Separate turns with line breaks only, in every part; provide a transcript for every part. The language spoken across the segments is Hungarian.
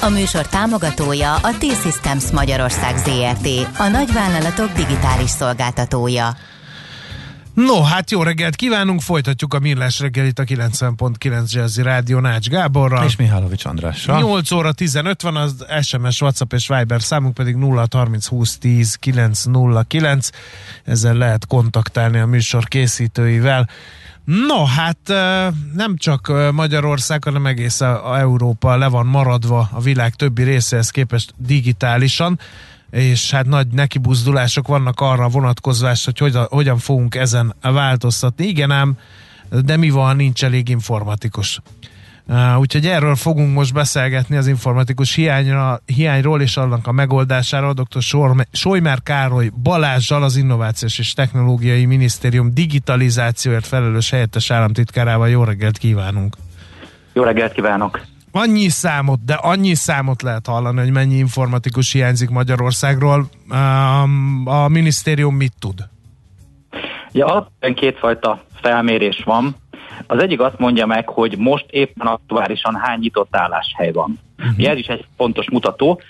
A műsor támogatója a T-Systems Magyarország ZRT, a nagyvállalatok digitális szolgáltatója.
No, hát jó reggelt kívánunk, folytatjuk a Millás reggelit a 90.9 Jazzy Rádió Nács Gáborral.
És Mihálovics Andrással.
8 óra 15 van, az SMS, WhatsApp és Viber számunk pedig 0 30 20 10 909. Ezzel lehet kontaktálni a műsor készítőivel. No, hát nem csak Magyarország, hanem egész a Európa le van maradva a világ többi részéhez képest digitálisan, és hát nagy nekibuzdulások vannak arra vonatkozvás, hogy hogyan, hogyan fogunk ezen változtatni. Igen ám, de mi van, nincs elég informatikus. Úgyhogy erről fogunk most beszélgetni az informatikus hiányra, hiányról és annak a megoldásáról. Dr. Sojmer Károly Balázsjal, az Innovációs és Technológiai Minisztérium digitalizációért felelős helyettes államtitkárával. Jó reggelt kívánunk!
Jó reggelt kívánok!
Annyi számot, de annyi számot lehet hallani, hogy mennyi informatikus hiányzik Magyarországról. A minisztérium mit tud?
Ja, alapvetően kétfajta felmérés van. Az egyik azt mondja meg, hogy most éppen aktuálisan hány nyitott álláshely van. Uh-huh. Ez is egy fontos mutató.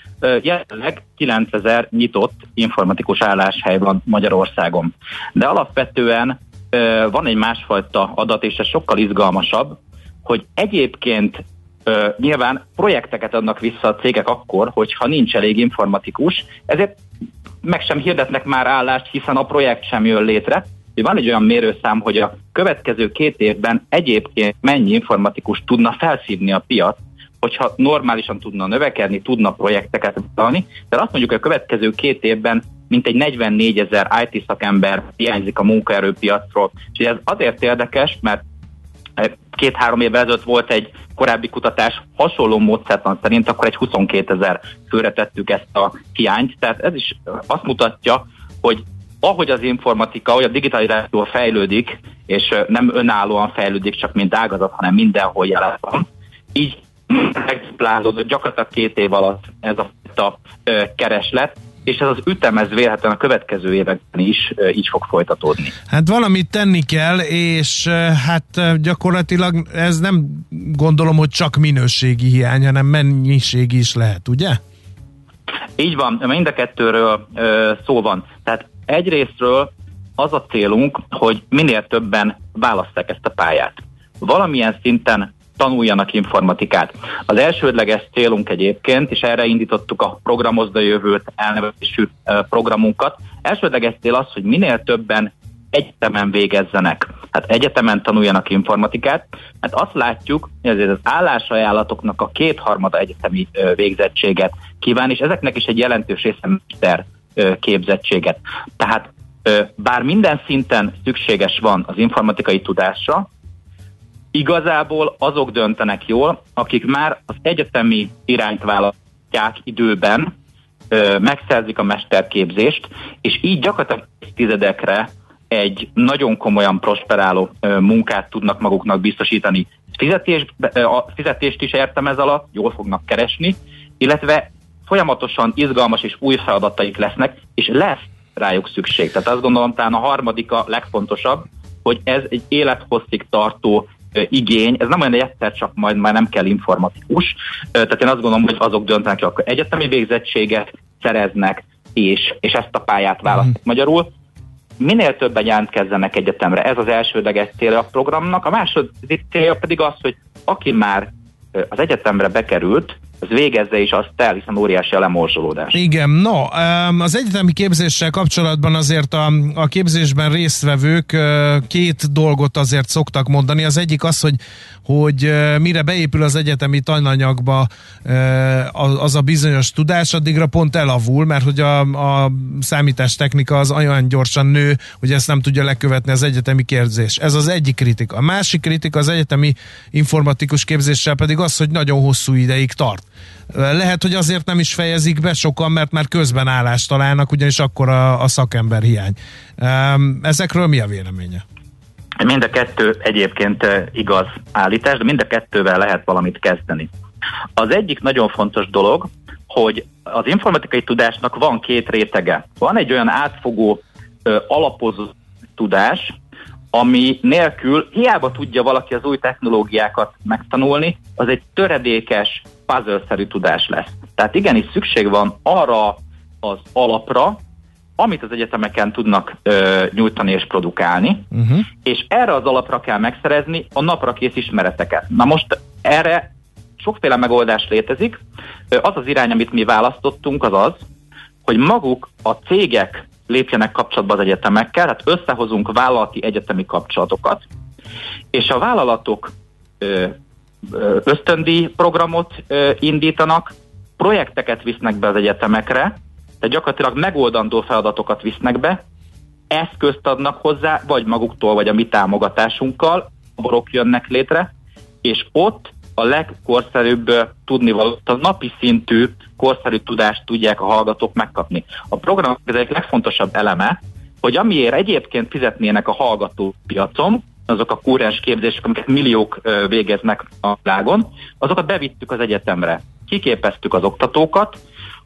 Jelenleg 9000 nyitott informatikus álláshely van Magyarországon. De alapvetően van egy másfajta adat, és ez sokkal izgalmasabb, hogy egyébként nyilván projekteket adnak vissza a cégek akkor, hogyha nincs elég informatikus, ezért meg sem hirdetnek már állást, hiszen a projekt sem jön létre, van egy olyan mérőszám, hogy a következő két évben egyébként mennyi informatikus tudna felszívni a piac, hogyha normálisan tudna növekedni, tudna projekteket vállalni, de azt mondjuk, hogy a következő két évben mintegy 44 ezer IT szakember hiányzik a munkaerőpiacról. És ez azért érdekes, mert két-három évvel ezelőtt volt egy korábbi kutatás hasonló módszertan szerint, akkor egy 22 ezer főre tettük ezt a hiányt. Tehát ez is azt mutatja, hogy ahogy az informatika, ahogy a digitalizáció fejlődik, és nem önállóan fejlődik, csak mint ágazat, hanem mindenhol jelen van, így megduplázódott gyakorlatilag két év alatt ez a, a kereslet, és ez az ütem, ez vélhetően a következő években is így fog folytatódni.
Hát valamit tenni kell, és hát gyakorlatilag ez nem gondolom, hogy csak minőségi hiány, hanem mennyiségi is lehet, ugye?
Így van, mind a kettőről szó van. Tehát egyrésztről az a célunk, hogy minél többen válasszák ezt a pályát. Valamilyen szinten tanuljanak informatikát. Az elsődleges célunk egyébként, és erre indítottuk a Programozda Jövőt elnevezésű programunkat, elsődleges cél az, hogy minél többen egyetemen végezzenek. Hát egyetemen tanuljanak informatikát, mert azt látjuk, hogy azért az állásajánlatoknak a kétharmada egyetemi végzettséget kíván, és ezeknek is egy jelentős része mester képzettséget. Tehát bár minden szinten szükséges van az informatikai tudásra, igazából azok döntenek jól, akik már az egyetemi irányt választják időben, megszerzik a mesterképzést, és így gyakorlatilag tizedekre egy nagyon komolyan prosperáló munkát tudnak maguknak biztosítani. Fizetés, a fizetést is értem ez alatt, jól fognak keresni, illetve folyamatosan izgalmas és új feladataik lesznek, és lesz rájuk szükség. Tehát azt gondolom, talán a harmadik a legfontosabb, hogy ez egy élethosszig tartó igény, ez nem olyan, hogy egyszer csak majd már nem kell informatikus, tehát én azt gondolom, hogy azok döntenek, hogy akkor egyetemi végzettséget szereznek, és, és ezt a pályát választják mm. magyarul. Minél többen jelentkezzenek egyetemre, ez az elsődleges célja a programnak, a második célja pedig az, hogy aki már az egyetemre bekerült, az végezze is azt el, hiszen óriási a lemorzsolódás.
Igen, no, az egyetemi képzéssel kapcsolatban azért a, a képzésben résztvevők két dolgot azért szoktak mondani. Az egyik az, hogy, hogy mire beépül az egyetemi tananyagba az a bizonyos tudás, addigra pont elavul, mert hogy a, a számítástechnika az olyan gyorsan nő, hogy ezt nem tudja lekövetni az egyetemi képzés. Ez az egyik kritika. A másik kritika az egyetemi informatikus képzéssel pedig az, hogy nagyon hosszú ideig tart. Lehet, hogy azért nem is fejezik be sokan, mert már közben állást találnak, ugyanis akkor a, a szakember hiány. Ezekről mi a véleménye?
Mind a kettő egyébként igaz állítás, de mind a kettővel lehet valamit kezdeni. Az egyik nagyon fontos dolog, hogy az informatikai tudásnak van két rétege. Van egy olyan átfogó, alapozó tudás, ami nélkül hiába tudja valaki az új technológiákat megtanulni, az egy töredékes, puzzle-szerű tudás lesz. Tehát igenis szükség van arra az alapra, amit az egyetemeken tudnak ö, nyújtani és produkálni, uh-huh. és erre az alapra kell megszerezni a napra kész ismereteket. Na most erre sokféle megoldás létezik. Az az irány, amit mi választottunk, az az, hogy maguk a cégek lépjenek kapcsolatba az egyetemekkel, tehát összehozunk vállalati egyetemi kapcsolatokat, és a vállalatok ösztöndi programot indítanak, projekteket visznek be az egyetemekre, tehát gyakorlatilag megoldandó feladatokat visznek be, eszközt adnak hozzá, vagy maguktól, vagy a mi támogatásunkkal, borok jönnek létre, és ott a legkorszerűbb tudnivaló, a napi szintű korszerű tudást tudják a hallgatók megkapni. A program az egyik legfontosabb eleme, hogy amiért egyébként fizetnének a hallgató piacon, azok a kúrens képzések, amiket milliók végeznek a világon, azokat bevittük az egyetemre. Kiképeztük az oktatókat,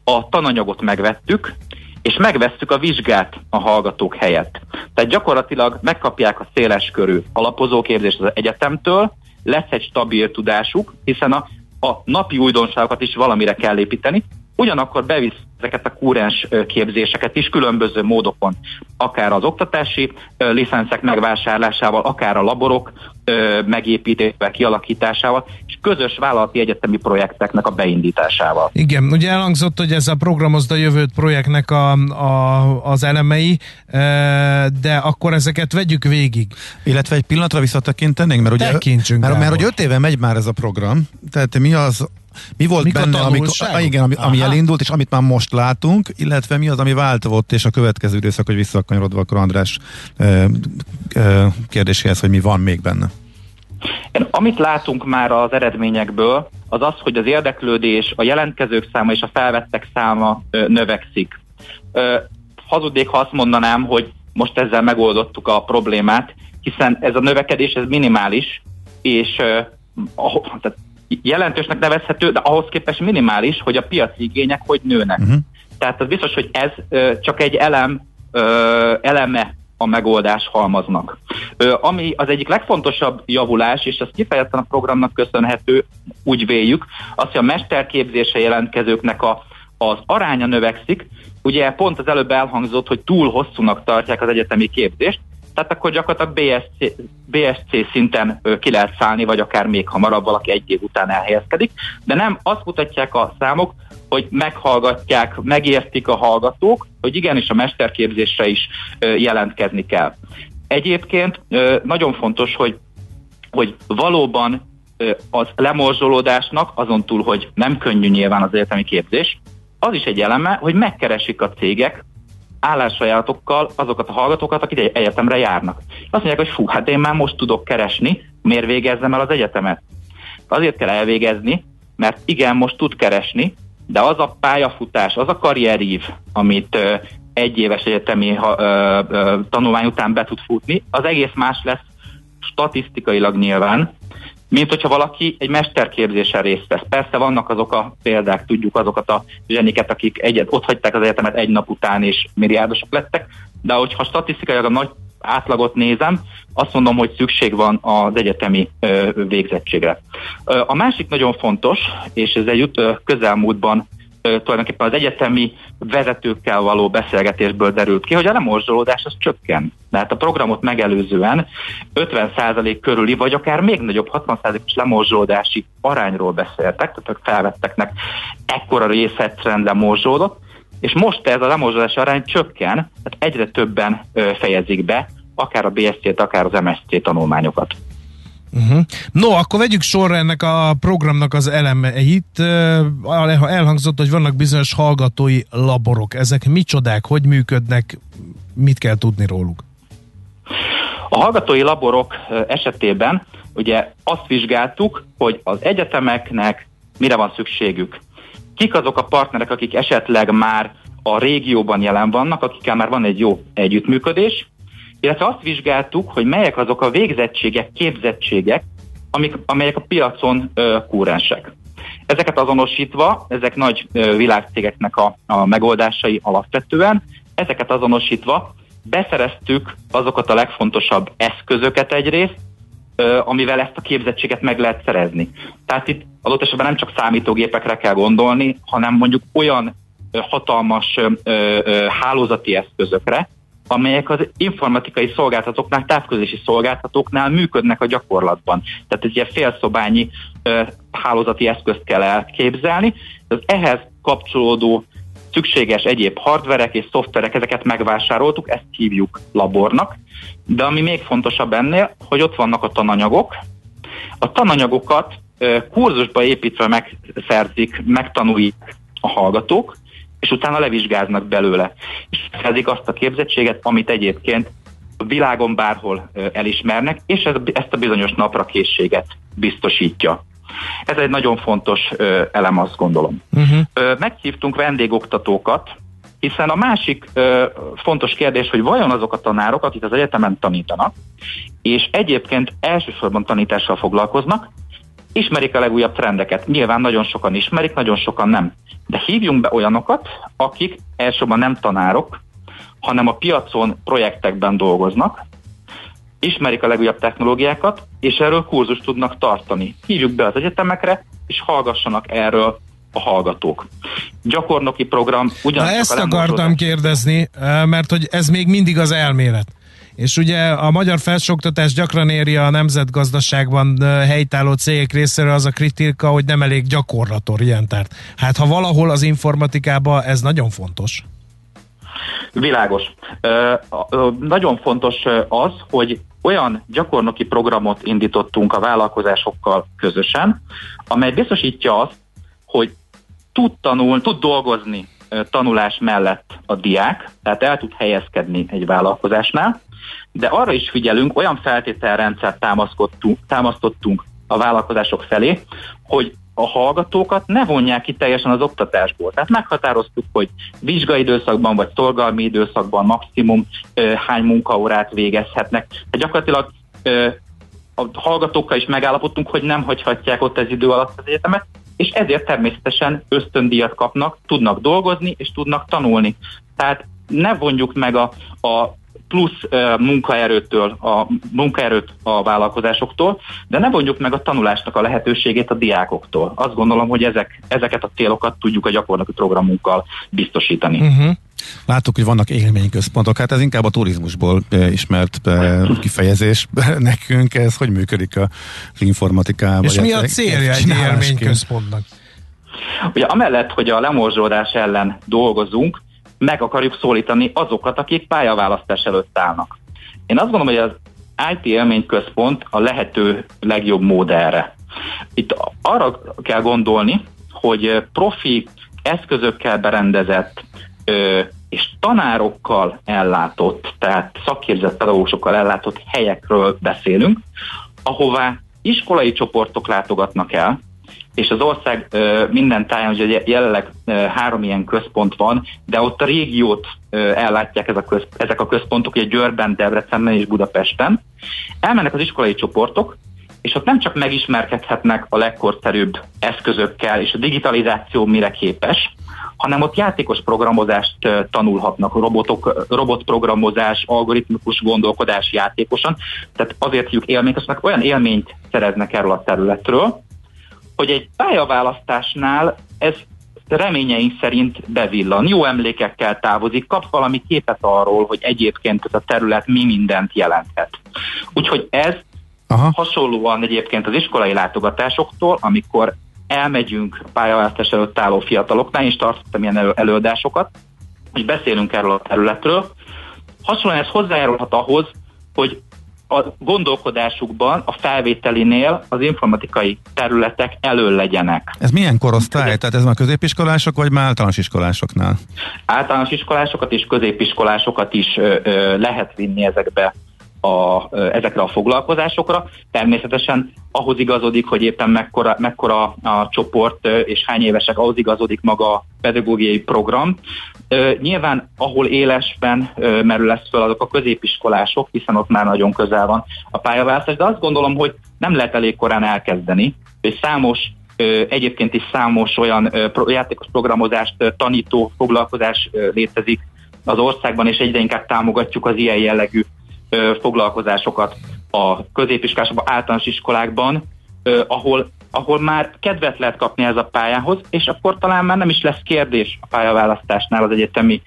a tananyagot megvettük, és megvesszük a vizsgát a hallgatók helyett. Tehát gyakorlatilag megkapják a széles körű alapozóképzést az egyetemtől, lesz egy stabil tudásuk, hiszen a, a napi újdonságokat is valamire kell építeni, ugyanakkor bevisz ezeket a kúrens képzéseket is különböző módokon, akár az oktatási licenszek megvásárlásával, akár a laborok megépítésével, kialakításával, és közös vállalati egyetemi projekteknek a beindításával.
Igen, ugye elhangzott, hogy ez a Programozd a Jövőt projektnek a, a, az elemei, de akkor ezeket vegyük végig.
Illetve egy pillanatra visszatekintenénk, mert ugye, mert, mert, hogy öt éve megy már ez a program, tehát mi az mi volt Mik benne, amik, ah, igen, ami, ami elindult, és amit már most látunk, illetve mi az, ami változott, és a következő időszak, hogy visszakanyarodva akkor András ö, ö, kérdéséhez, hogy mi van még benne.
Amit látunk már az eredményekből, az az, hogy az érdeklődés, a jelentkezők száma és a felvettek száma ö, növekszik. Ö, hazudnék, ha azt mondanám, hogy most ezzel megoldottuk a problémát, hiszen ez a növekedés ez minimális, és ö, a, tehát jelentősnek nevezhető, de ahhoz képest minimális, hogy a piaci igények hogy nőnek. Uh-huh. Tehát az biztos, hogy ez ö, csak egy elem, ö, eleme a megoldás halmaznak. Ö, ami az egyik legfontosabb javulás, és ez kifejezetten a programnak köszönhető, úgy véljük, az, hogy a mesterképzése jelentkezőknek a, az aránya növekszik. Ugye pont az előbb elhangzott, hogy túl hosszúnak tartják az egyetemi képzést, tehát akkor gyakorlatilag BSC, BSC szinten ki lehet szállni, vagy akár még hamarabb valaki egy év után elhelyezkedik, de nem azt mutatják a számok, hogy meghallgatják, megértik a hallgatók, hogy igenis a mesterképzésre is jelentkezni kell. Egyébként nagyon fontos, hogy, hogy valóban az lemorzsolódásnak, azon túl, hogy nem könnyű nyilván az egyetemi képzés, az is egy eleme, hogy megkeresik a cégek állássajánlatokkal azokat a hallgatókat, akik egy egyetemre járnak. Azt mondják, hogy fú, hát én már most tudok keresni, miért végezzem el az egyetemet? Azért kell elvégezni, mert igen, most tud keresni, de az a pályafutás, az a karrierív, amit ö, egy éves egyetemi tanulmány után be tud futni, az egész más lesz statisztikailag nyilván, mint hogyha valaki egy mesterképzésen részt vesz. Persze vannak azok a példák, tudjuk azokat a zseniket, akik egyet, ott hagyták az egyetemet egy nap után, és milliárdosok lettek, de hogyha statisztikailag a nagy átlagot nézem, azt mondom, hogy szükség van az egyetemi végzettségre. A másik nagyon fontos, és ez egy közelmúltban tulajdonképpen az egyetemi vezetőkkel való beszélgetésből derült ki, hogy a lemorzsolódás az csökken. Tehát a programot megelőzően 50% körüli, vagy akár még nagyobb 60%-os lemorzsolódási arányról beszéltek, tehát ők felvetteknek ekkora részegyszerűen lemorzsolódott, és most ez a lemorzsolási arány csökken, tehát egyre többen fejezik be, akár a BSC-t, akár az MSC tanulmányokat.
Uh-huh. No, akkor vegyük sorra ennek a programnak az elemeit. Elhangzott, hogy vannak bizonyos hallgatói laborok. Ezek micsodák, hogy működnek, mit kell tudni róluk?
A hallgatói laborok esetében ugye azt vizsgáltuk, hogy az egyetemeknek mire van szükségük. Kik azok a partnerek, akik esetleg már a régióban jelen vannak, akikkel már van egy jó együttműködés, illetve azt vizsgáltuk, hogy melyek azok a végzettségek, képzettségek, amik, amelyek a piacon ö, kúrensek. Ezeket azonosítva, ezek nagy ö, világcégeknek a, a megoldásai alapvetően, ezeket azonosítva beszereztük azokat a legfontosabb eszközöket egyrészt, ö, amivel ezt a képzettséget meg lehet szerezni. Tehát itt adott esetben nem csak számítógépekre kell gondolni, hanem mondjuk olyan ö, hatalmas ö, ö, hálózati eszközökre, amelyek az informatikai szolgáltatóknál, távközlési szolgáltatóknál működnek a gyakorlatban. Tehát egy ilyen félszobányi ö, hálózati eszközt kell elképzelni. Az ehhez kapcsolódó szükséges egyéb hardverek és szoftverek, ezeket megvásároltuk, ezt hívjuk labornak, de ami még fontosabb ennél, hogy ott vannak a tananyagok. A tananyagokat kurzusba építve megszerzik, megtanulják a hallgatók, és utána levizsgáznak belőle. És szerzik azt a képzettséget, amit egyébként a világon bárhol elismernek, és ez, ezt a bizonyos napra készséget biztosítja. Ez egy nagyon fontos ö, elem, azt gondolom. Uh-huh. Ö, meghívtunk vendégoktatókat, hiszen a másik ö, fontos kérdés, hogy vajon azok a tanárok, akik az egyetemen tanítanak, és egyébként elsősorban tanítással foglalkoznak, ismerik a legújabb trendeket. Nyilván nagyon sokan ismerik, nagyon sokan nem. De hívjunk be olyanokat, akik elsősorban nem tanárok, hanem a piacon projektekben dolgoznak, ismerik a legújabb technológiákat, és erről kurzus tudnak tartani. Hívjuk be az egyetemekre, és hallgassanak erről a hallgatók. Gyakornoki program ugyancsak...
Na ezt akartam kérdezni, eh, mert hogy ez még mindig az elmélet. És ugye a magyar felsőoktatás gyakran éri a nemzetgazdaságban helytálló cégek részéről az a kritika, hogy nem elég gyakorlatorientált. Hát ha valahol az informatikában ez nagyon fontos.
Világos. Nagyon fontos az, hogy olyan gyakornoki programot indítottunk a vállalkozásokkal közösen, amely biztosítja azt, hogy tud tanulni, tud dolgozni tanulás mellett a diák, tehát el tud helyezkedni egy vállalkozásnál, de arra is figyelünk, olyan feltételrendszert támasztottunk, támasztottunk a vállalkozások felé, hogy a hallgatókat ne vonják ki teljesen az oktatásból. Tehát meghatároztuk, hogy vizsgai időszakban vagy szolgalmi időszakban maximum ö, hány munkaórát végezhetnek. Tehát gyakorlatilag ö, a hallgatókkal is megállapodtunk, hogy nem hagyhatják ott az idő alatt az egyetemet, és ezért természetesen ösztöndíjat kapnak, tudnak dolgozni és tudnak tanulni. Tehát ne vonjuk meg a, a plusz munkaerőtől, a munkaerőt a vállalkozásoktól, de ne vonjuk meg a tanulásnak a lehetőségét a diákoktól. Azt gondolom, hogy ezek, ezeket a célokat tudjuk a gyakornoki programunkkal biztosítani. Uh-huh.
Látok, hogy vannak élményközpontok, hát ez inkább a turizmusból ismert kifejezés nekünk, ez hogy működik az informatikában?
És mi a célja egy élményközpontnak?
Ugye amellett, hogy a lemorzsolódás ellen dolgozunk, meg akarjuk szólítani azokat, akik pályaválasztás előtt állnak. Én azt gondolom, hogy az IT élményközpont a lehető legjobb mód erre. Itt arra kell gondolni, hogy profi eszközökkel berendezett és tanárokkal ellátott, tehát szakképzett pedagógusokkal ellátott helyekről beszélünk, ahová iskolai csoportok látogatnak el, és az ország minden táján, ugye jelenleg három ilyen központ van, de ott a régiót ellátják ez a köz, ezek a központok, ugye Győrben, Debrecenben és Budapesten. Elmennek az iskolai csoportok, és ott nem csak megismerkedhetnek a legkorszerűbb eszközökkel, és a digitalizáció mire képes, hanem ott játékos programozást tanulhatnak, robotok, robotprogramozás, algoritmikus gondolkodás játékosan. Tehát azért hívjuk élmények, olyan élményt szereznek erről a területről, hogy egy pályaválasztásnál ez reményeink szerint bevillan. Jó emlékekkel távozik, kap valami képet arról, hogy egyébként ez a terület mi mindent jelenthet. Úgyhogy ez Aha. hasonlóan egyébként az iskolai látogatásoktól, amikor elmegyünk pályaválasztás előtt álló fiataloknál, és tartottam ilyen előadásokat, és beszélünk erről a területről. Hasonlóan ez hozzájárulhat ahhoz, hogy a gondolkodásukban, a felvételinél az informatikai területek elől legyenek.
Ez milyen korosztály? Tehát ez már középiskolások, vagy már általános iskolásoknál?
Általános iskolásokat és középiskolásokat is ö, ö, lehet vinni ezekbe a, ezekre a foglalkozásokra. Természetesen ahhoz igazodik, hogy éppen mekkora, mekkora a csoport és hány évesek, ahhoz igazodik maga a pedagógiai program. Nyilván, ahol élesben merül lesz föl, azok a középiskolások, hiszen ott már nagyon közel van a pályaválasztás, de azt gondolom, hogy nem lehet elég korán elkezdeni, és számos egyébként is számos olyan játékos programozást tanító foglalkozás létezik az országban, és egyre inkább támogatjuk az ilyen jellegű foglalkozásokat a középiskolásokban, általános iskolákban, ahol, ahol már kedvet lehet kapni ez a pályához, és akkor talán már nem is lesz kérdés a pályaválasztásnál az egyetemi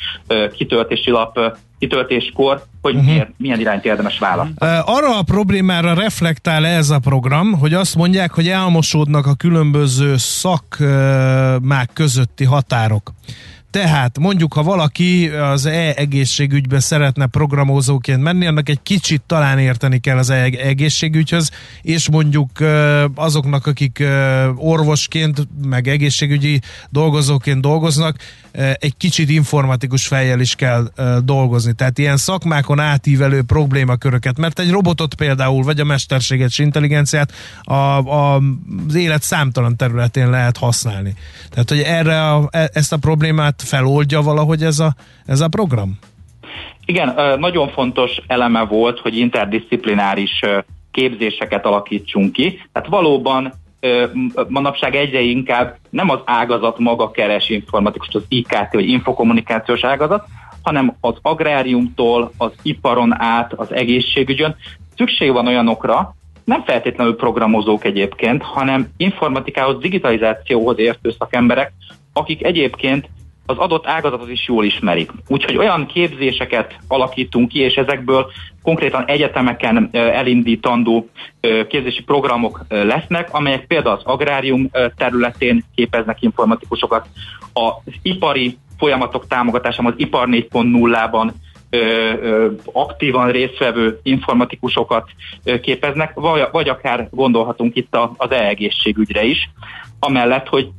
kitöltési lap kitöltéskor, hogy uh-huh. milyen, milyen irányt érdemes választani.
Arra a problémára reflektál ez a program, hogy azt mondják, hogy elmosódnak a különböző szakmák közötti határok. Tehát mondjuk, ha valaki az e-egészségügybe szeretne programozóként menni, annak egy kicsit talán érteni kell az e-egészségügyhöz, és mondjuk azoknak, akik orvosként, meg egészségügyi dolgozóként dolgoznak, egy kicsit informatikus fejjel is kell dolgozni. Tehát ilyen szakmákon átívelő problémaköröket, mert egy robotot például, vagy a mesterséges intelligenciát a, a, az élet számtalan területén lehet használni. Tehát, hogy erre a, e, ezt a problémát feloldja valahogy ez a, ez a program?
Igen, nagyon fontos eleme volt, hogy interdisziplináris képzéseket alakítsunk ki. Tehát valóban manapság egyre inkább nem az ágazat maga keres informatikus, az IKT vagy infokommunikációs ágazat, hanem az agráriumtól, az iparon át, az egészségügyön. Szükség van olyanokra, nem feltétlenül programozók egyébként, hanem informatikához, digitalizációhoz értő szakemberek, akik egyébként az adott ágazatot is jól ismerik. Úgyhogy olyan képzéseket alakítunk ki, és ezekből konkrétan egyetemeken elindítandó képzési programok lesznek, amelyek például az agrárium területén képeznek informatikusokat, az ipari folyamatok támogatásában, az ipar 4.0-ban aktívan résztvevő informatikusokat képeznek, vagy, vagy akár gondolhatunk itt az e-egészségügyre is, amellett, hogy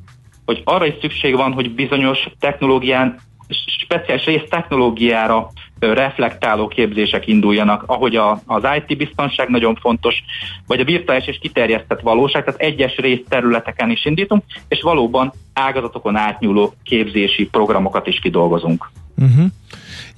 hogy arra is szükség van, hogy bizonyos technológián, speciális rész technológiára reflektáló képzések induljanak, ahogy a, az IT biztonság nagyon fontos, vagy a virtuális és kiterjesztett valóság, tehát egyes rész területeken is indítunk, és valóban ágazatokon átnyúló képzési programokat is kidolgozunk. Uh-huh.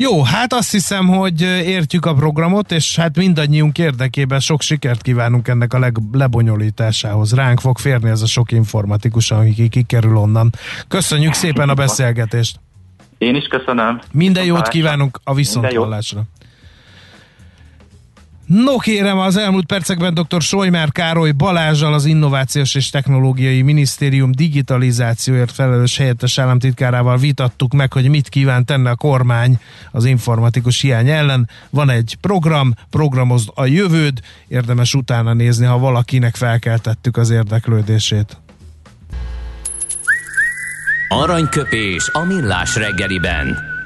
Jó, hát azt hiszem, hogy értjük a programot, és hát mindannyiunk érdekében sok sikert kívánunk ennek a leg, lebonyolításához. Ránk fog férni ez a sok informatikus, aki kikerül onnan. Köszönjük szépen a beszélgetést!
Én is köszönöm.
Minden jót kívánunk a viszonthallásra. No kérem, az elmúlt percekben dr. Solymár Károly Balázsal az Innovációs és Technológiai Minisztérium digitalizációért felelős helyettes államtitkárával vitattuk meg, hogy mit kíván tenni a kormány az informatikus hiány ellen. Van egy program, programozd a jövőd, érdemes utána nézni, ha valakinek felkeltettük az érdeklődését.
Aranyköpés a millás reggeliben.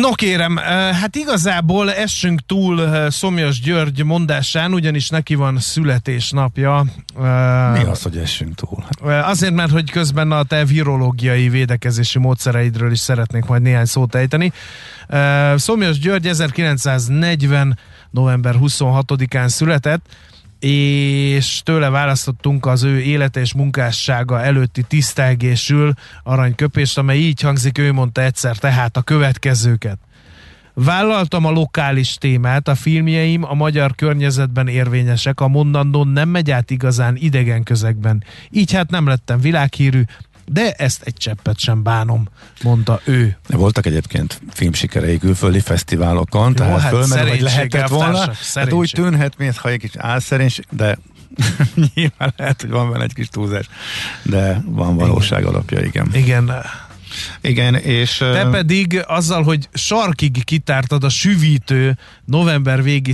No kérem, hát igazából essünk túl Szomjas György mondásán, ugyanis neki van születésnapja.
Mi az, hogy essünk túl?
Azért, mert hogy közben a te virológiai védekezési módszereidről is szeretnék majd néhány szót ejteni. Szomjas György 1940. november 26-án született, és tőle választottunk az ő élete és munkássága előtti tisztelgésül aranyköpést, amely így hangzik, ő mondta egyszer tehát a következőket. Vállaltam a lokális témát, a filmjeim a magyar környezetben érvényesek, a mondandón nem megy át igazán idegen közegben. Így hát nem lettem világhírű, de ezt egy cseppet sem bánom, mondta ő.
Voltak egyébként filmsikerei külföldi fesztiválokon, Jó, tehát hát fölmerül, hogy lehetett volna. Hát úgy tűnhet, mintha egy kis álszerénys, de nyilván lehet, hogy van benne egy kis túlzás, de van valóság igen. alapja, igen.
Igen,
igen, és...
Te pedig azzal, hogy sarkig kitártad a süvítő november végi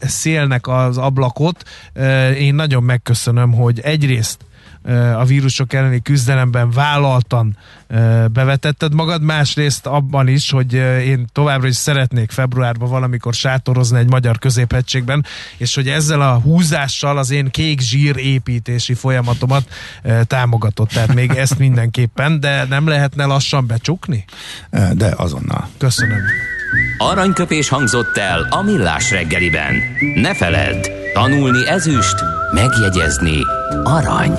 szélnek az ablakot, én nagyon megköszönöm, hogy egyrészt a vírusok elleni küzdelemben vállaltan bevetetted magad, másrészt abban is, hogy én továbbra is szeretnék februárban valamikor sátorozni egy magyar középhegységben, és hogy ezzel a húzással az én kék zsír építési folyamatomat támogatott. Tehát még ezt mindenképpen, de nem lehetne lassan becsukni?
De azonnal.
Köszönöm.
Aranyköpés hangzott el a millás reggeliben. Ne feledd, tanulni ezüst, megjegyezni arany.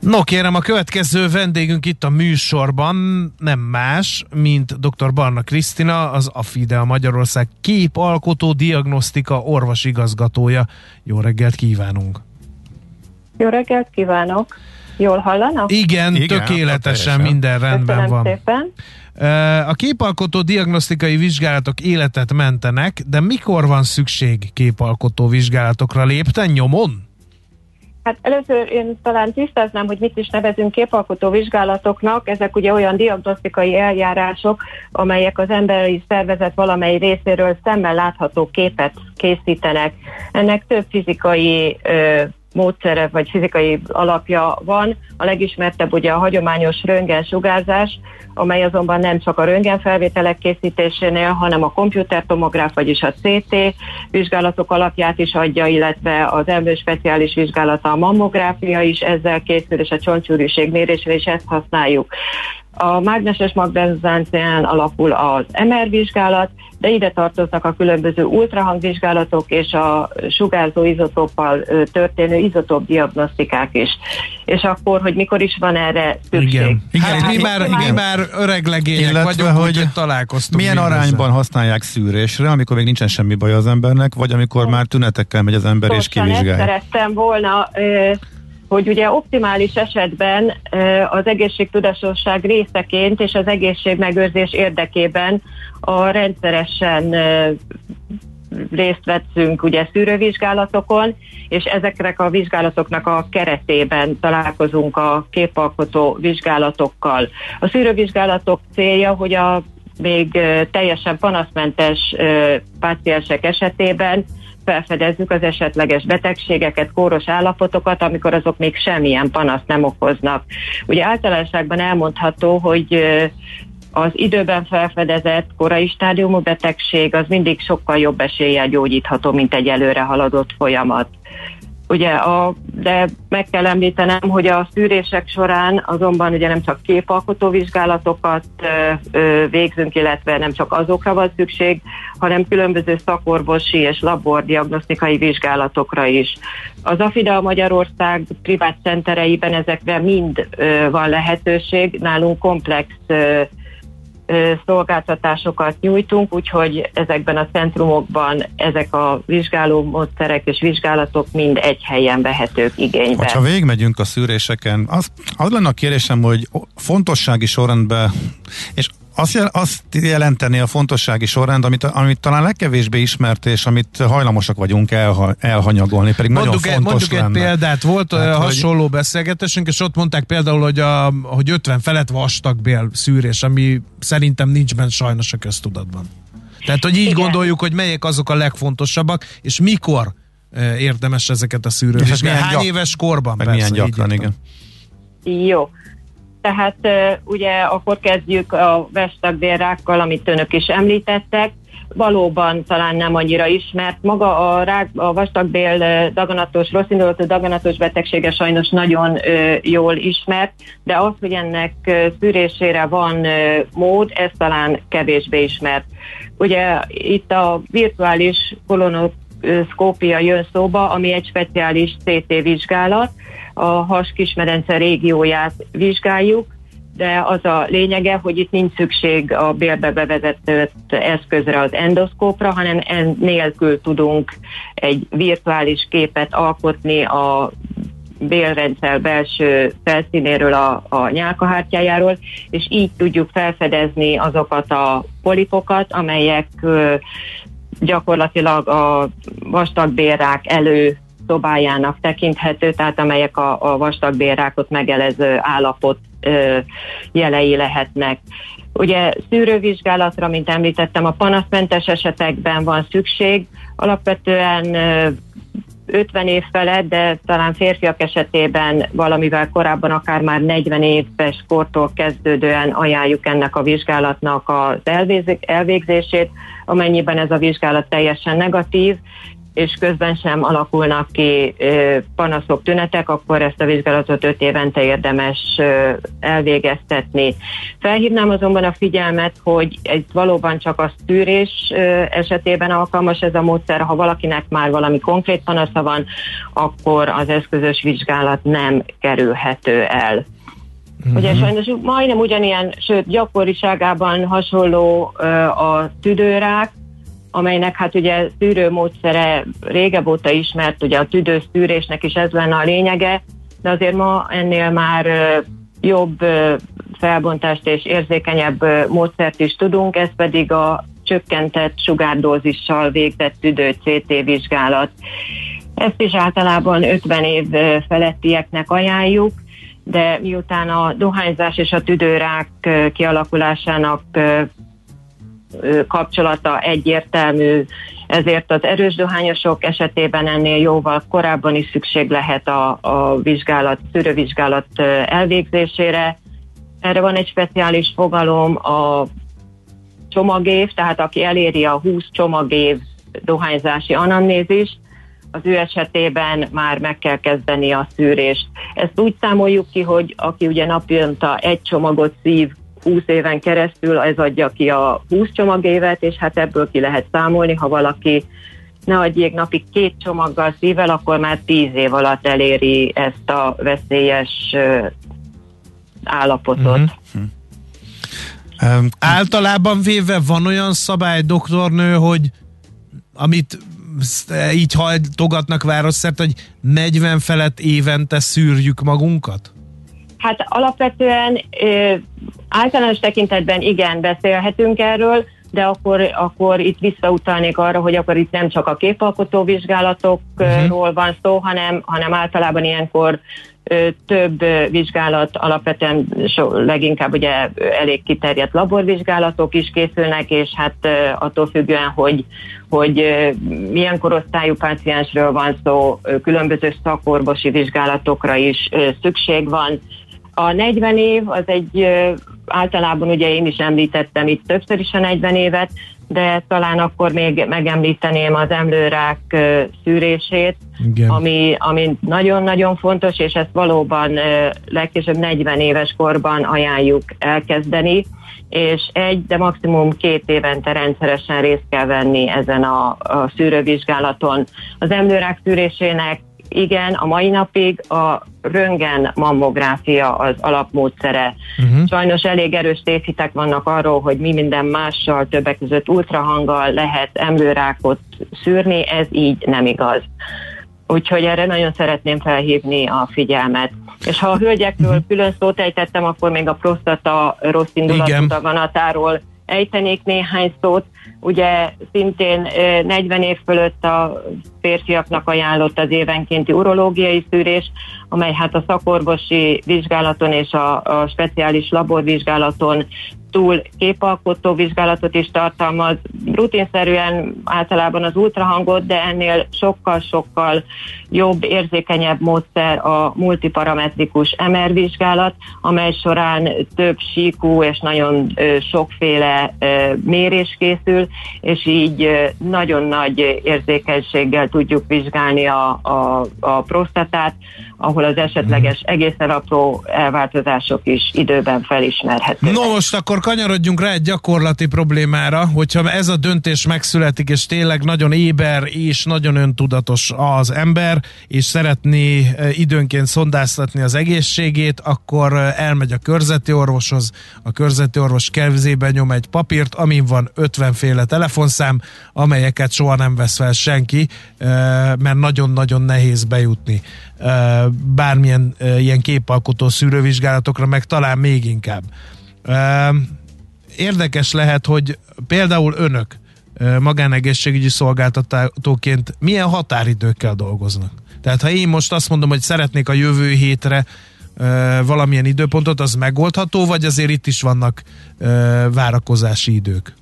No kérem, a következő vendégünk itt a műsorban nem más, mint dr. Barna Krisztina, az AFIDE, a Magyarország képalkotó diagnosztika orvosigazgatója. Jó reggelt kívánunk!
Jó reggelt kívánok! Jól hallanak?
Igen, Igen tökéletesen, minden rendben
Köszönöm
van.
Szépen.
A képalkotó diagnosztikai vizsgálatok életet mentenek, de mikor van szükség képalkotó vizsgálatokra? Lépten nyomon?
Hát először én talán tisztáznám, hogy mit is nevezünk képalkotó vizsgálatoknak. Ezek ugye olyan diagnosztikai eljárások, amelyek az emberi szervezet valamely részéről szemmel látható képet készítenek. Ennek több fizikai ö, módszere vagy fizikai alapja van. A legismertebb ugye a hagyományos röntgensugárzás, amely azonban nem csak a röntgenfelvételek készítésénél, hanem a komputertomográf, vagyis a CT vizsgálatok alapját is adja, illetve az emlő speciális vizsgálata, a mammográfia is ezzel készül, és a csontsűrűség mérésre is ezt használjuk. A mágneses magnezáncián alapul az MR vizsgálat, de ide tartoznak a különböző ultrahangvizsgálatok és a sugárzó izotóppal történő izotóp diagnosztikák is. És akkor, hogy mikor is van erre szükség?
Igen, igen hát, mi, már, igen. mi már öreg legények Illetve, vagyunk, hogy, hogy találkoztunk.
Milyen arányban ezzel. használják szűrésre, amikor még nincsen semmi baj az embernek, vagy amikor már tünetekkel megy az ember Pontosan és kivizsgálja?
szerettem volna hogy ugye optimális esetben az egészségtudatosság részeként és az egészségmegőrzés érdekében a rendszeresen részt vettünk ugye szűrővizsgálatokon, és ezeknek a vizsgálatoknak a keretében találkozunk a képalkotó vizsgálatokkal. A szűrővizsgálatok célja, hogy a még teljesen panaszmentes páciensek esetében felfedezzük az esetleges betegségeket, kóros állapotokat, amikor azok még semmilyen panaszt nem okoznak. Ugye általánosságban elmondható, hogy az időben felfedezett korai stádiumú betegség az mindig sokkal jobb eséllyel gyógyítható, mint egy előre haladott folyamat. Ugye a, de meg kell említenem, hogy a szűrések során azonban ugye nem csak képalkotó vizsgálatokat ö, ö, végzünk, illetve nem csak azokra van szükség, hanem különböző szakorvosi és labordiagnosztikai vizsgálatokra is. Az AFIDA Magyarország privát centereiben ezekre mind ö, van lehetőség, nálunk komplex ö, szolgáltatásokat nyújtunk, úgyhogy ezekben a centrumokban ezek a vizsgáló módszerek és vizsgálatok mind egy helyen vehetők igénybe.
Ha végigmegyünk a szűréseken, az, az lenne a kérésem, hogy fontossági sorrendben, és azt, jel, azt jelenteni a fontossági sorrend, amit, amit talán legkevésbé ismert, és amit hajlamosak vagyunk elha, elhanyagolni, pedig mondjuk nagyon fontos
Mondjuk lenne. egy példát, volt hát, hasonló hogy... beszélgetésünk, és ott mondták például, hogy, a, hogy 50 felett vastagbél szűrés, ami szerintem nincs benne sajnos a köztudatban. Tehát, hogy így Igen. gondoljuk, hogy melyek azok a legfontosabbak, és mikor érdemes ezeket a szűrőt. Hány gyak... éves korban?
Meg persze, milyen gyakran, igen.
Jó. Tehát ugye akkor kezdjük a vestagdélrákkal, amit önök is említettek. Valóban talán nem annyira ismert. Maga a, rák, a vastagbél daganatos, rosszindulatú daganatos betegsége sajnos nagyon jól ismert, de az, hogy ennek szűrésére van ö, mód, ez talán kevésbé ismert. Ugye itt a virtuális kolonoszkópia jön szóba, ami egy speciális CT vizsgálat, a has kismedence régióját vizsgáljuk, de az a lényege, hogy itt nincs szükség a bélbe bevezetett eszközre, az endoszkópra, hanem nélkül tudunk egy virtuális képet alkotni a bélrendszer belső felszínéről, a, a nyálkahártyájáról, és így tudjuk felfedezni azokat a polipokat, amelyek gyakorlatilag a vastagbérák elő szobájának tekinthető, tehát amelyek a, a vastagbérrákot megelező állapot ö, jelei lehetnek. Ugye szűrővizsgálatra, mint említettem, a panaszmentes esetekben van szükség, alapvetően 50 év felett, de talán férfiak esetében valamivel korábban, akár már 40 éves kortól kezdődően ajánljuk ennek a vizsgálatnak az elvégzését, amennyiben ez a vizsgálat teljesen negatív, és közben sem alakulnak ki panaszok, tünetek, akkor ezt a vizsgálatot öt évente érdemes elvégeztetni. Felhívnám azonban a figyelmet, hogy ez valóban csak a szűrés esetében alkalmas ez a módszer, ha valakinek már valami konkrét panasza van, akkor az eszközös vizsgálat nem kerülhető el. Uh-huh. Ugye sajnos majdnem ugyanilyen, sőt gyakoriságában hasonló a tüdőrák, amelynek hát ugye szűrőmódszere régebb óta ismert, ugye a tüdőszűrésnek is ez lenne a lényege, de azért ma ennél már jobb felbontást és érzékenyebb módszert is tudunk, ez pedig a csökkentett sugárdózissal végzett tüdő CT vizsgálat. Ezt is általában 50 év felettieknek ajánljuk, de miután a dohányzás és a tüdőrák kialakulásának kapcsolata egyértelmű, ezért az erős dohányosok esetében ennél jóval korábban is szükség lehet a, a vizsgálat, szűrővizsgálat elvégzésére. Erre van egy speciális fogalom, a csomagév, tehát aki eléri a 20 csomagév dohányzási anamnézis, az ő esetében már meg kell kezdeni a szűrést. Ezt úgy számoljuk ki, hogy aki ugye napjönta egy csomagot szív 20 éven keresztül ez adja ki a 20 csomagévet, és hát ebből ki lehet számolni, ha valaki ne adjék napig két csomaggal szível, akkor már 10 év alatt eléri ezt a veszélyes állapotot. Mm-hmm.
Um, Általában véve van olyan szabály, doktornő, hogy amit így hajtogatnak városszert, hogy 40 felett évente szűrjük magunkat?
Hát alapvetően ö, általános tekintetben igen, beszélhetünk erről, de akkor, akkor itt visszautalnék arra, hogy akkor itt nem csak a képalkotó vizsgálatokról uh-huh. van szó, hanem, hanem általában ilyenkor több vizsgálat, alapvetően so, leginkább ugye elég kiterjedt laborvizsgálatok is készülnek, és hát attól függően, hogy, hogy ö, milyen korosztályú páciensről van szó, különböző szakorvosi vizsgálatokra is szükség van, a 40 év az egy általában ugye én is említettem itt többször is a 40 évet, de talán akkor még megemlíteném az emlőrák szűrését, ami, ami nagyon-nagyon fontos, és ezt valóban legkésőbb 40 éves korban ajánljuk elkezdeni, és egy, de maximum két évente rendszeresen részt kell venni ezen a, a szűrővizsgálaton. Az emlőrák szűrésének igen, a mai napig a röntgen mammográfia az alapmódszere. Uh-huh. Sajnos elég erős tévhitek vannak arról, hogy mi minden mással, többek között ultrahanggal lehet emlőrákot szűrni, ez így nem igaz. Úgyhogy erre nagyon szeretném felhívni a figyelmet. És ha a hölgyekről uh-huh. külön szót ejtettem, akkor még a prostata rossz indulatú daganatáról ejtenék néhány szót. Ugye szintén 40 év fölött a férfiaknak ajánlott az évenkénti urológiai szűrés, amely hát a szakorvosi vizsgálaton és a, a speciális laborvizsgálaton túl képalkotó vizsgálatot is tartalmaz, rutinszerűen általában az ultrahangot, de ennél sokkal-sokkal jobb, érzékenyebb módszer a multiparametrikus MR vizsgálat, amely során több síkú és nagyon sokféle mérés készül, és így nagyon nagy érzékenységgel tudjuk vizsgálni a, a, a prostatát, ahol az esetleges egészen apró elváltozások is időben felismerhetőek.
No most akkor kanyarodjunk rá egy gyakorlati problémára, hogyha ez a döntés megszületik, és tényleg nagyon éber és nagyon öntudatos az ember, és szeretné időnként szondáztatni az egészségét, akkor elmegy a körzeti orvoshoz, a körzeti orvos kezében nyom egy papírt, amin van 50 féle telefonszám, amelyeket soha nem vesz fel senki, mert nagyon-nagyon nehéz bejutni bármilyen ilyen képalkotó szűrővizsgálatokra, meg talán még inkább. Érdekes lehet, hogy például önök magánegészségügyi szolgáltatóként milyen határidőkkel dolgoznak. Tehát ha én most azt mondom, hogy szeretnék a jövő hétre valamilyen időpontot, az megoldható, vagy azért itt is vannak várakozási idők?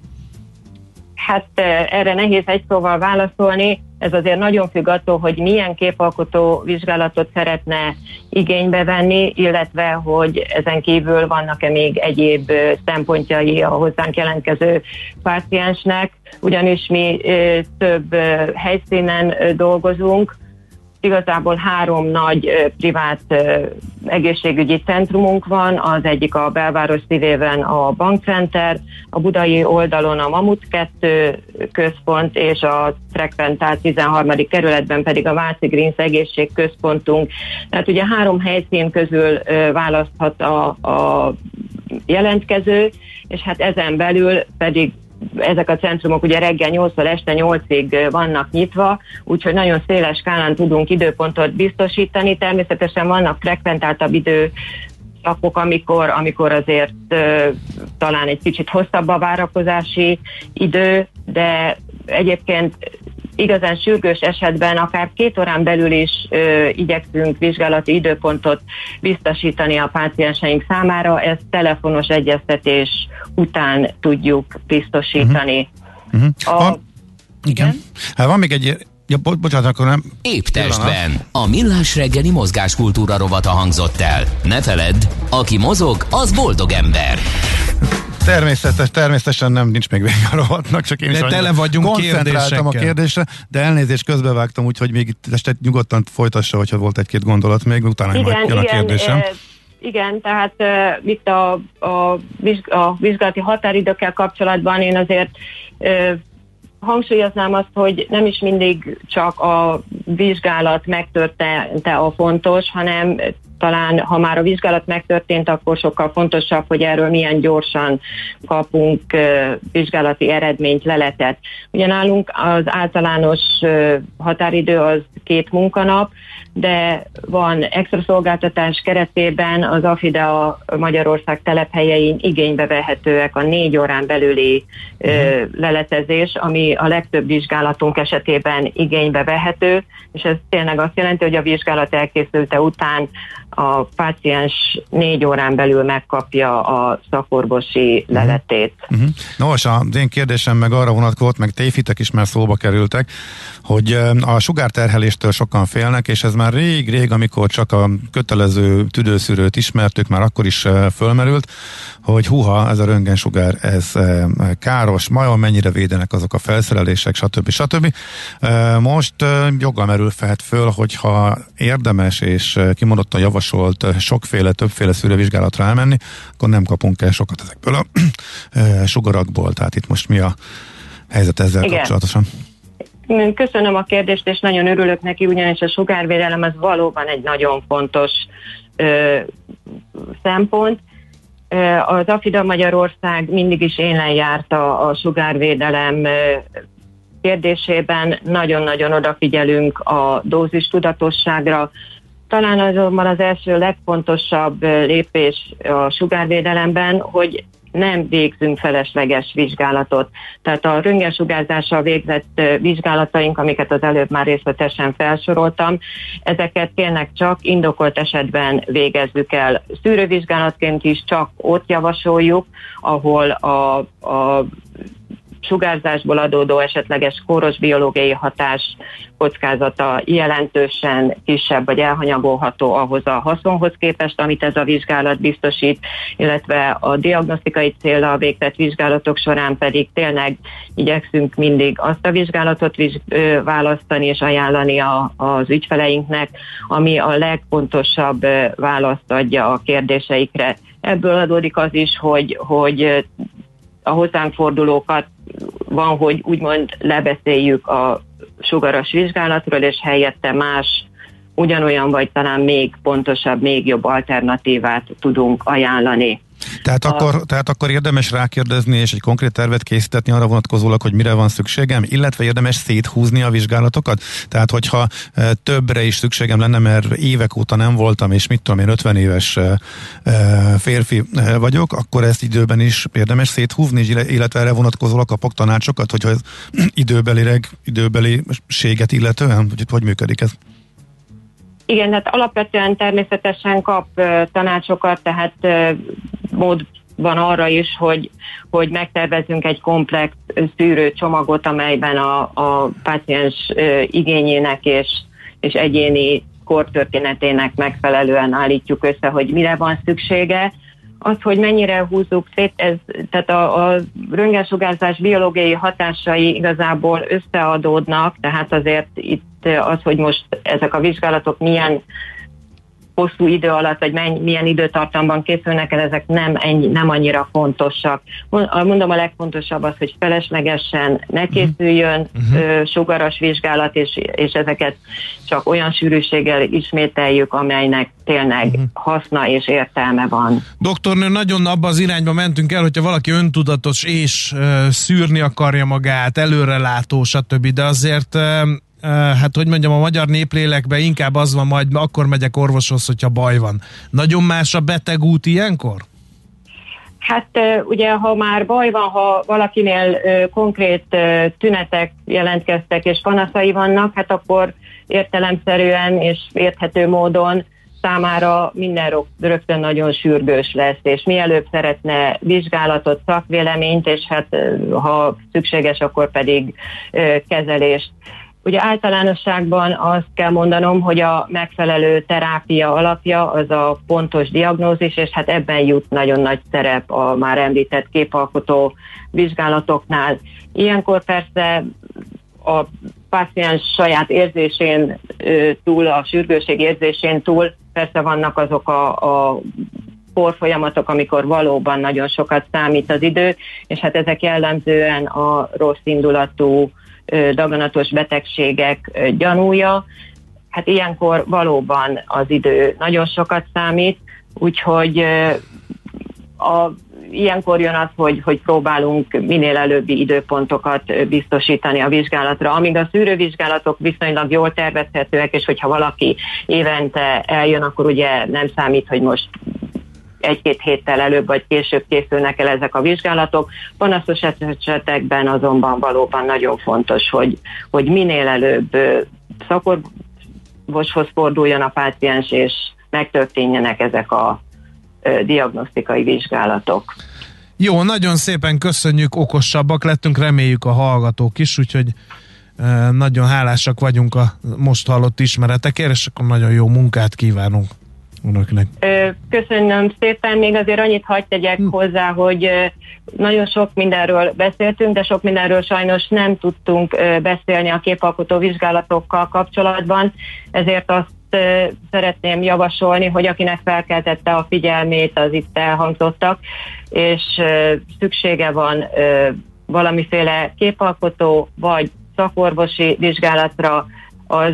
Hát erre nehéz egy szóval válaszolni. Ez azért nagyon függ attól, hogy milyen képalkotó vizsgálatot szeretne igénybe venni, illetve hogy ezen kívül vannak-e még egyéb szempontjai a hozzánk jelentkező páciensnek, ugyanis mi több helyszínen dolgozunk, Igazából három nagy privát egészségügyi centrumunk van, az egyik a belváros szívében a Bankcenter, a budai oldalon a Mamut 2 központ, és a frekventált 13. kerületben pedig a Váci Greens egészségközpontunk. Tehát ugye három helyszín közül választhat a, a jelentkező, és hát ezen belül pedig ezek a centrumok ugye reggel 8-tól este 8-ig vannak nyitva, úgyhogy nagyon széles skálán tudunk időpontot biztosítani. Természetesen vannak frekventáltabb idő napok, amikor, amikor azért ö, talán egy kicsit hosszabb a várakozási idő, de egyébként igazán sürgős esetben akár két órán belül is ö, igyekszünk vizsgálati időpontot biztosítani a pácienseink számára, ezt telefonos egyeztetés után tudjuk biztosítani.
Uh-huh. Uh-huh. A, van, igen. igen. Hát van még egy Ja, bo- bocsánat, akkor nem.
Épp testben. A millás reggeli mozgáskultúra rovata hangzott el. Ne feledd, aki mozog, az boldog ember.
Természetes, természetesen nem, nincs még vége a rovatnak, csak én
de is tele vagyunk
koncentráltam a kérdésre, de elnézést közbevágtam, úgyhogy még itt este nyugodtan folytassa, hogyha volt egy-két gondolat még, utána igen, majd jön a kérdésem.
E- igen, tehát uh, itt a, a, a vizsgálati határidőkkel kapcsolatban én azért uh, hangsúlyoznám azt, hogy nem is mindig csak a vizsgálat megtörténte a fontos, hanem talán ha már a vizsgálat megtörtént, akkor sokkal fontosabb, hogy erről milyen gyorsan kapunk vizsgálati eredményt, leletet. Ugye nálunk az általános határidő az két munkanap, de van extra szolgáltatás keretében az AFIDA Magyarország telephelyein igénybe vehetőek a négy órán belüli mhm. leletezés, ami a legtöbb vizsgálatunk esetében igénybe vehető, és ez tényleg azt jelenti, hogy a vizsgálat elkészülte után a páciens négy órán belül megkapja a szakorvosi uh-huh. leletét.
Uh-huh. Nos, az én kérdésem meg arra vonatkozott, meg téfitek is már szóba kerültek, hogy a sugárterheléstől sokan félnek, és ez már rég-rég, amikor csak a kötelező tüdőszűrőt ismertük, már akkor is fölmerült, hogy huha, ez a röntgensugár, ez káros, majon mennyire védenek azok a felszerelések, stb. stb. Most joggal merül fehet föl, hogyha érdemes és kimondottan javasolt sokféle, többféle szűrővizsgálatra elmenni, akkor nem kapunk el sokat ezekből a sugarakból. Tehát itt most mi a helyzet ezzel Igen. kapcsolatosan?
Köszönöm a kérdést, és nagyon örülök neki, ugyanis a sugárvédelem az valóban egy nagyon fontos ö, szempont. Az Afida Magyarország mindig is élen járta a sugárvédelem kérdésében, nagyon-nagyon odafigyelünk a dózis tudatosságra. Talán azonban az első legfontosabb lépés a sugárvédelemben, hogy nem végzünk felesleges vizsgálatot. Tehát a röntgensugárzással végzett vizsgálataink, amiket az előbb már részletesen felsoroltam, ezeket tényleg csak indokolt esetben végezzük el. Szűrővizsgálatként is csak ott javasoljuk, ahol a, a sugárzásból adódó esetleges kóros biológiai hatás kockázata jelentősen kisebb vagy elhanyagolható ahhoz a haszonhoz képest, amit ez a vizsgálat biztosít, illetve a diagnosztikai célra végtett vizsgálatok során pedig tényleg igyekszünk mindig azt a vizsgálatot viz, választani és ajánlani a, az ügyfeleinknek, ami a legfontosabb választ adja a kérdéseikre. Ebből adódik az is, hogy, hogy a hozzánk fordulókat van, hogy úgymond lebeszéljük a sugaras vizsgálatról, és helyette más ugyanolyan vagy talán még pontosabb, még jobb alternatívát tudunk ajánlani.
Tehát, a... akkor, tehát akkor érdemes rákérdezni és egy konkrét tervet készíteni arra vonatkozólag, hogy mire van szükségem, illetve érdemes széthúzni a vizsgálatokat. Tehát, hogyha e, többre is szükségem lenne, mert évek óta nem voltam, és mit tudom én, 50 éves e, e, férfi vagyok, akkor ezt időben is érdemes széthúzni, illetve erre vonatkozólag kapok tanácsokat, hogyha időbelileg, időbeliséget illetően, hogy hogy működik ez?
Igen, hát alapvetően természetesen kap tanácsokat, tehát mód van arra is, hogy, hogy megtervezünk egy komplex szűrő csomagot, amelyben a, a páciens igényének és, és egyéni kortörténetének megfelelően állítjuk össze, hogy mire van szüksége. Az, hogy mennyire húzzuk szét, ez, tehát a, a röntgensugárzás biológiai hatásai igazából összeadódnak, tehát azért itt az, hogy most ezek a vizsgálatok milyen hosszú idő alatt, vagy menny, milyen időtartamban készülnek el, ezek nem, ennyi, nem annyira fontosak. Mondom, a legfontosabb az, hogy feleslegesen ne mhm. készüljön uh-huh. sugaras vizsgálat, és, és ezeket csak olyan sűrűséggel ismételjük, amelynek tényleg uh-huh. haszna és értelme van.
Doktornő, nagyon abba az irányba mentünk el, hogyha valaki öntudatos és uh, szűrni akarja magát, előrelátó, stb., de azért uh, hát hogy mondjam, a magyar néplélekben inkább az van, majd akkor megyek orvoshoz, hogyha baj van. Nagyon más a beteg út ilyenkor?
Hát ugye, ha már baj van, ha valakinél konkrét tünetek jelentkeztek és panaszai vannak, hát akkor értelemszerűen és érthető módon számára minden rögtön nagyon sürgős lesz, és mielőbb szeretne vizsgálatot, szakvéleményt, és hát ha szükséges, akkor pedig kezelést. Ugye általánosságban azt kell mondanom, hogy a megfelelő terápia alapja az a pontos diagnózis, és hát ebben jut nagyon nagy szerep a már említett képalkotó vizsgálatoknál. Ilyenkor persze a páciens saját érzésén túl, a sürgőség érzésén túl persze vannak azok a, a porfolyamatok, amikor valóban nagyon sokat számít az idő, és hát ezek jellemzően a rossz indulatú daganatos betegségek gyanúja. Hát ilyenkor valóban az idő nagyon sokat számít, úgyhogy a, ilyenkor jön az, hogy, hogy próbálunk minél előbbi időpontokat biztosítani a vizsgálatra. Amíg a szűrővizsgálatok viszonylag jól tervezhetőek, és hogyha valaki évente eljön, akkor ugye nem számít, hogy most egy-két héttel előbb vagy később készülnek el ezek a vizsgálatok. Panaszos esetekben azonban valóban nagyon fontos, hogy, hogy minél előbb szakorvoshoz forduljon a páciens, és megtörténjenek ezek a diagnosztikai vizsgálatok.
Jó, nagyon szépen köszönjük, okosabbak lettünk, reméljük a hallgatók is, úgyhogy nagyon hálásak vagyunk a most hallott ismeretekért, és akkor nagyon jó munkát kívánunk önöknek?
Köszönöm szépen, még azért annyit hagyd tegyek hm. hozzá, hogy nagyon sok mindenről beszéltünk, de sok mindenről sajnos nem tudtunk beszélni a képalkotó vizsgálatokkal kapcsolatban, ezért azt szeretném javasolni, hogy akinek felkeltette a figyelmét az itt elhangzottak, és szüksége van valamiféle képalkotó vagy szakorvosi vizsgálatra, az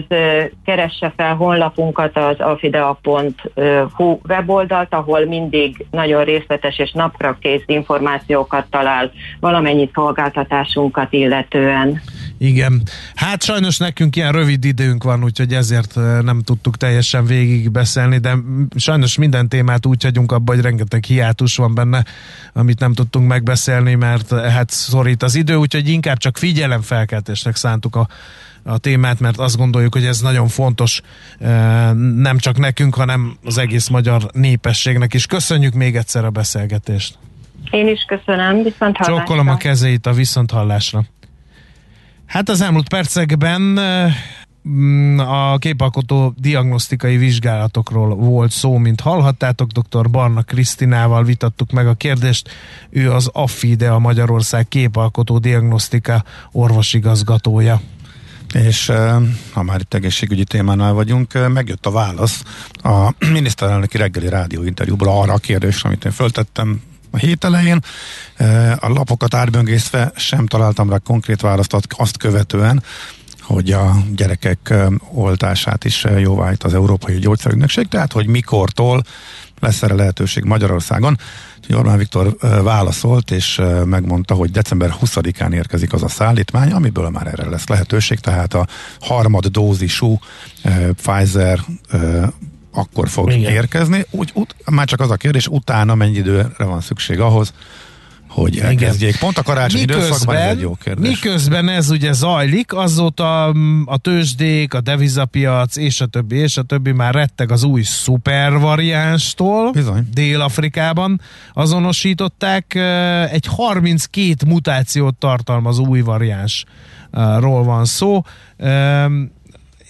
keresse fel honlapunkat az afidea.hu weboldalt, ahol mindig nagyon részletes és napra kész információkat talál valamennyi szolgáltatásunkat illetően.
Igen. Hát sajnos nekünk ilyen rövid időnk van, úgyhogy ezért nem tudtuk teljesen végigbeszélni, de sajnos minden témát úgy hagyunk abba, hogy rengeteg hiátus van benne, amit nem tudtunk megbeszélni, mert hát szorít az idő, úgyhogy inkább csak figyelemfelkeltésnek szántuk a a témát, mert azt gondoljuk, hogy ez nagyon fontos nem csak nekünk, hanem az egész magyar népességnek is. Köszönjük még egyszer a beszélgetést.
Én is köszönöm, viszont hallásra.
Csókolom a kezeit a viszont hallásra. Hát az elmúlt percekben a képalkotó diagnosztikai vizsgálatokról volt szó, mint hallhattátok, dr. Barna Krisztinával vitattuk meg a kérdést. Ő az AFIDE, a Magyarország képalkotó diagnosztika orvosigazgatója.
És ha már itt egészségügyi témánál vagyunk, megjött a válasz a miniszterelnöki reggeli rádióinterjúból arra a kérdésre, amit én föltettem a hét elején. A lapokat átböngészve sem találtam rá konkrét választ azt követően, hogy a gyerekek oltását is jóváhagyta az Európai Gyógyszerügynökség, tehát hogy mikortól lesz erre lehetőség Magyarországon. Orbán Viktor válaszolt, és megmondta, hogy december 20-án érkezik az a szállítmány, amiből már erre lesz lehetőség, tehát a harmad dózisú Pfizer akkor fog Igen. érkezni. Úgy, ut, már csak az a kérdés, utána mennyi időre van szükség ahhoz, hogy elkezdjék. Pont a karácsony időszakban ez egy jó kérdés.
Miközben ez ugye zajlik, azóta mm, a tőzsdék, a devizapiac és a többi, és a többi már retteg az új szupervariánstól.
Bizony.
Dél-Afrikában azonosították. Egy 32 mutációt tartalmaz új variánsról van szó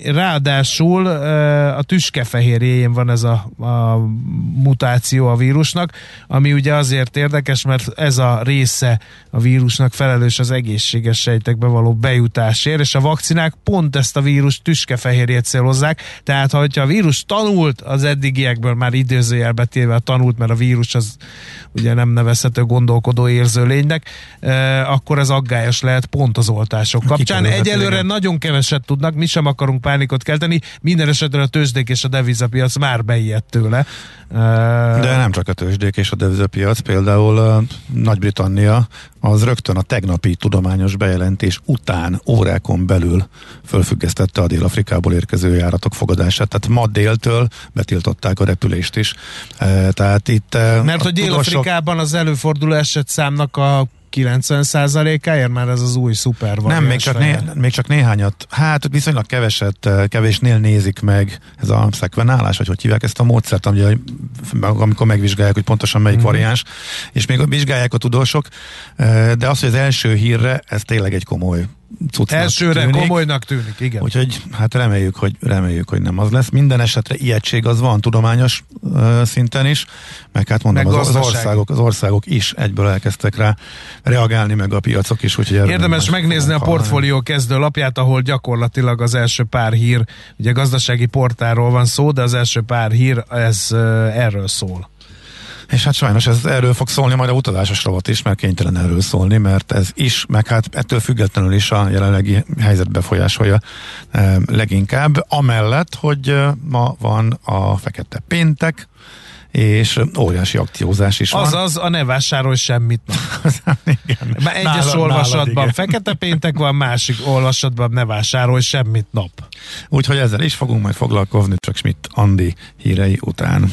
ráadásul a tüskefehérjén van ez a, a mutáció a vírusnak, ami ugye azért érdekes, mert ez a része a vírusnak felelős az egészséges sejtekbe való bejutásért, és a vakcinák pont ezt a vírus tüskefehérjét célozzák, tehát ha a vírus tanult az eddigiekből, már időzőjelbe téve tanult, mert a vírus az ugye nem nevezhető gondolkodó érző lénynek, akkor ez aggályos lehet pont az oltások kapcsán. Egyelőre nagyon keveset tudnak, mi sem akarunk pánikot kelteni, minden esetre a tőzsdék és a devizapiac már beijedt tőle.
De nem csak a tőzsdék és a devizapiac, például Nagy-Britannia az rögtön a tegnapi tudományos bejelentés után órákon belül fölfüggesztette a Dél-Afrikából érkező járatok fogadását. Tehát ma déltől betiltották a repülést is. Tehát itt...
Mert hogy Dél-Afrikában az előforduló eset számnak a 90%-áért már ez az új szuper van.
Nem, még csak, né, még csak néhányat, hát viszonylag keveset, kevésnél nézik meg ez a szekvenálás, vagy hogy hívják ezt a módszert, ami, amikor megvizsgálják, hogy pontosan melyik mm. variáns, és még vizsgálják a tudósok, de az, hogy az első hírre, ez tényleg egy komoly
cuccnak Elsőre tűnik. komolynak tűnik, igen.
Úgyhogy hát reméljük, hogy reméljük, hogy nem az lesz. Minden esetre ijegység az van tudományos uh, szinten is, meg hát mondom, meg az, az, országok, az országok is egyből elkezdtek rá reagálni, meg a piacok is. Úgyhogy
Érdemes megnézni a portfólió kezdő lapját, ahol gyakorlatilag az első pár hír, ugye gazdasági portáról van szó, de az első pár hír ez uh, erről szól.
És hát sajnos ez erről fog szólni majd a utazásos rovat is, mert kénytelen erről szólni, mert ez is, meg hát ettől függetlenül is a jelenlegi helyzet befolyásolja e, leginkább. Amellett, hogy e, ma van a fekete péntek, és óriási akciózás is van.
Azaz, a ne vásárolj semmit. igen. Már egyes nálad, olvasatban nálad, fekete péntek van, másik olvasatban ne vásárolj semmit nap.
Úgyhogy ezzel is fogunk majd foglalkozni, csak Schmidt Andi hírei után.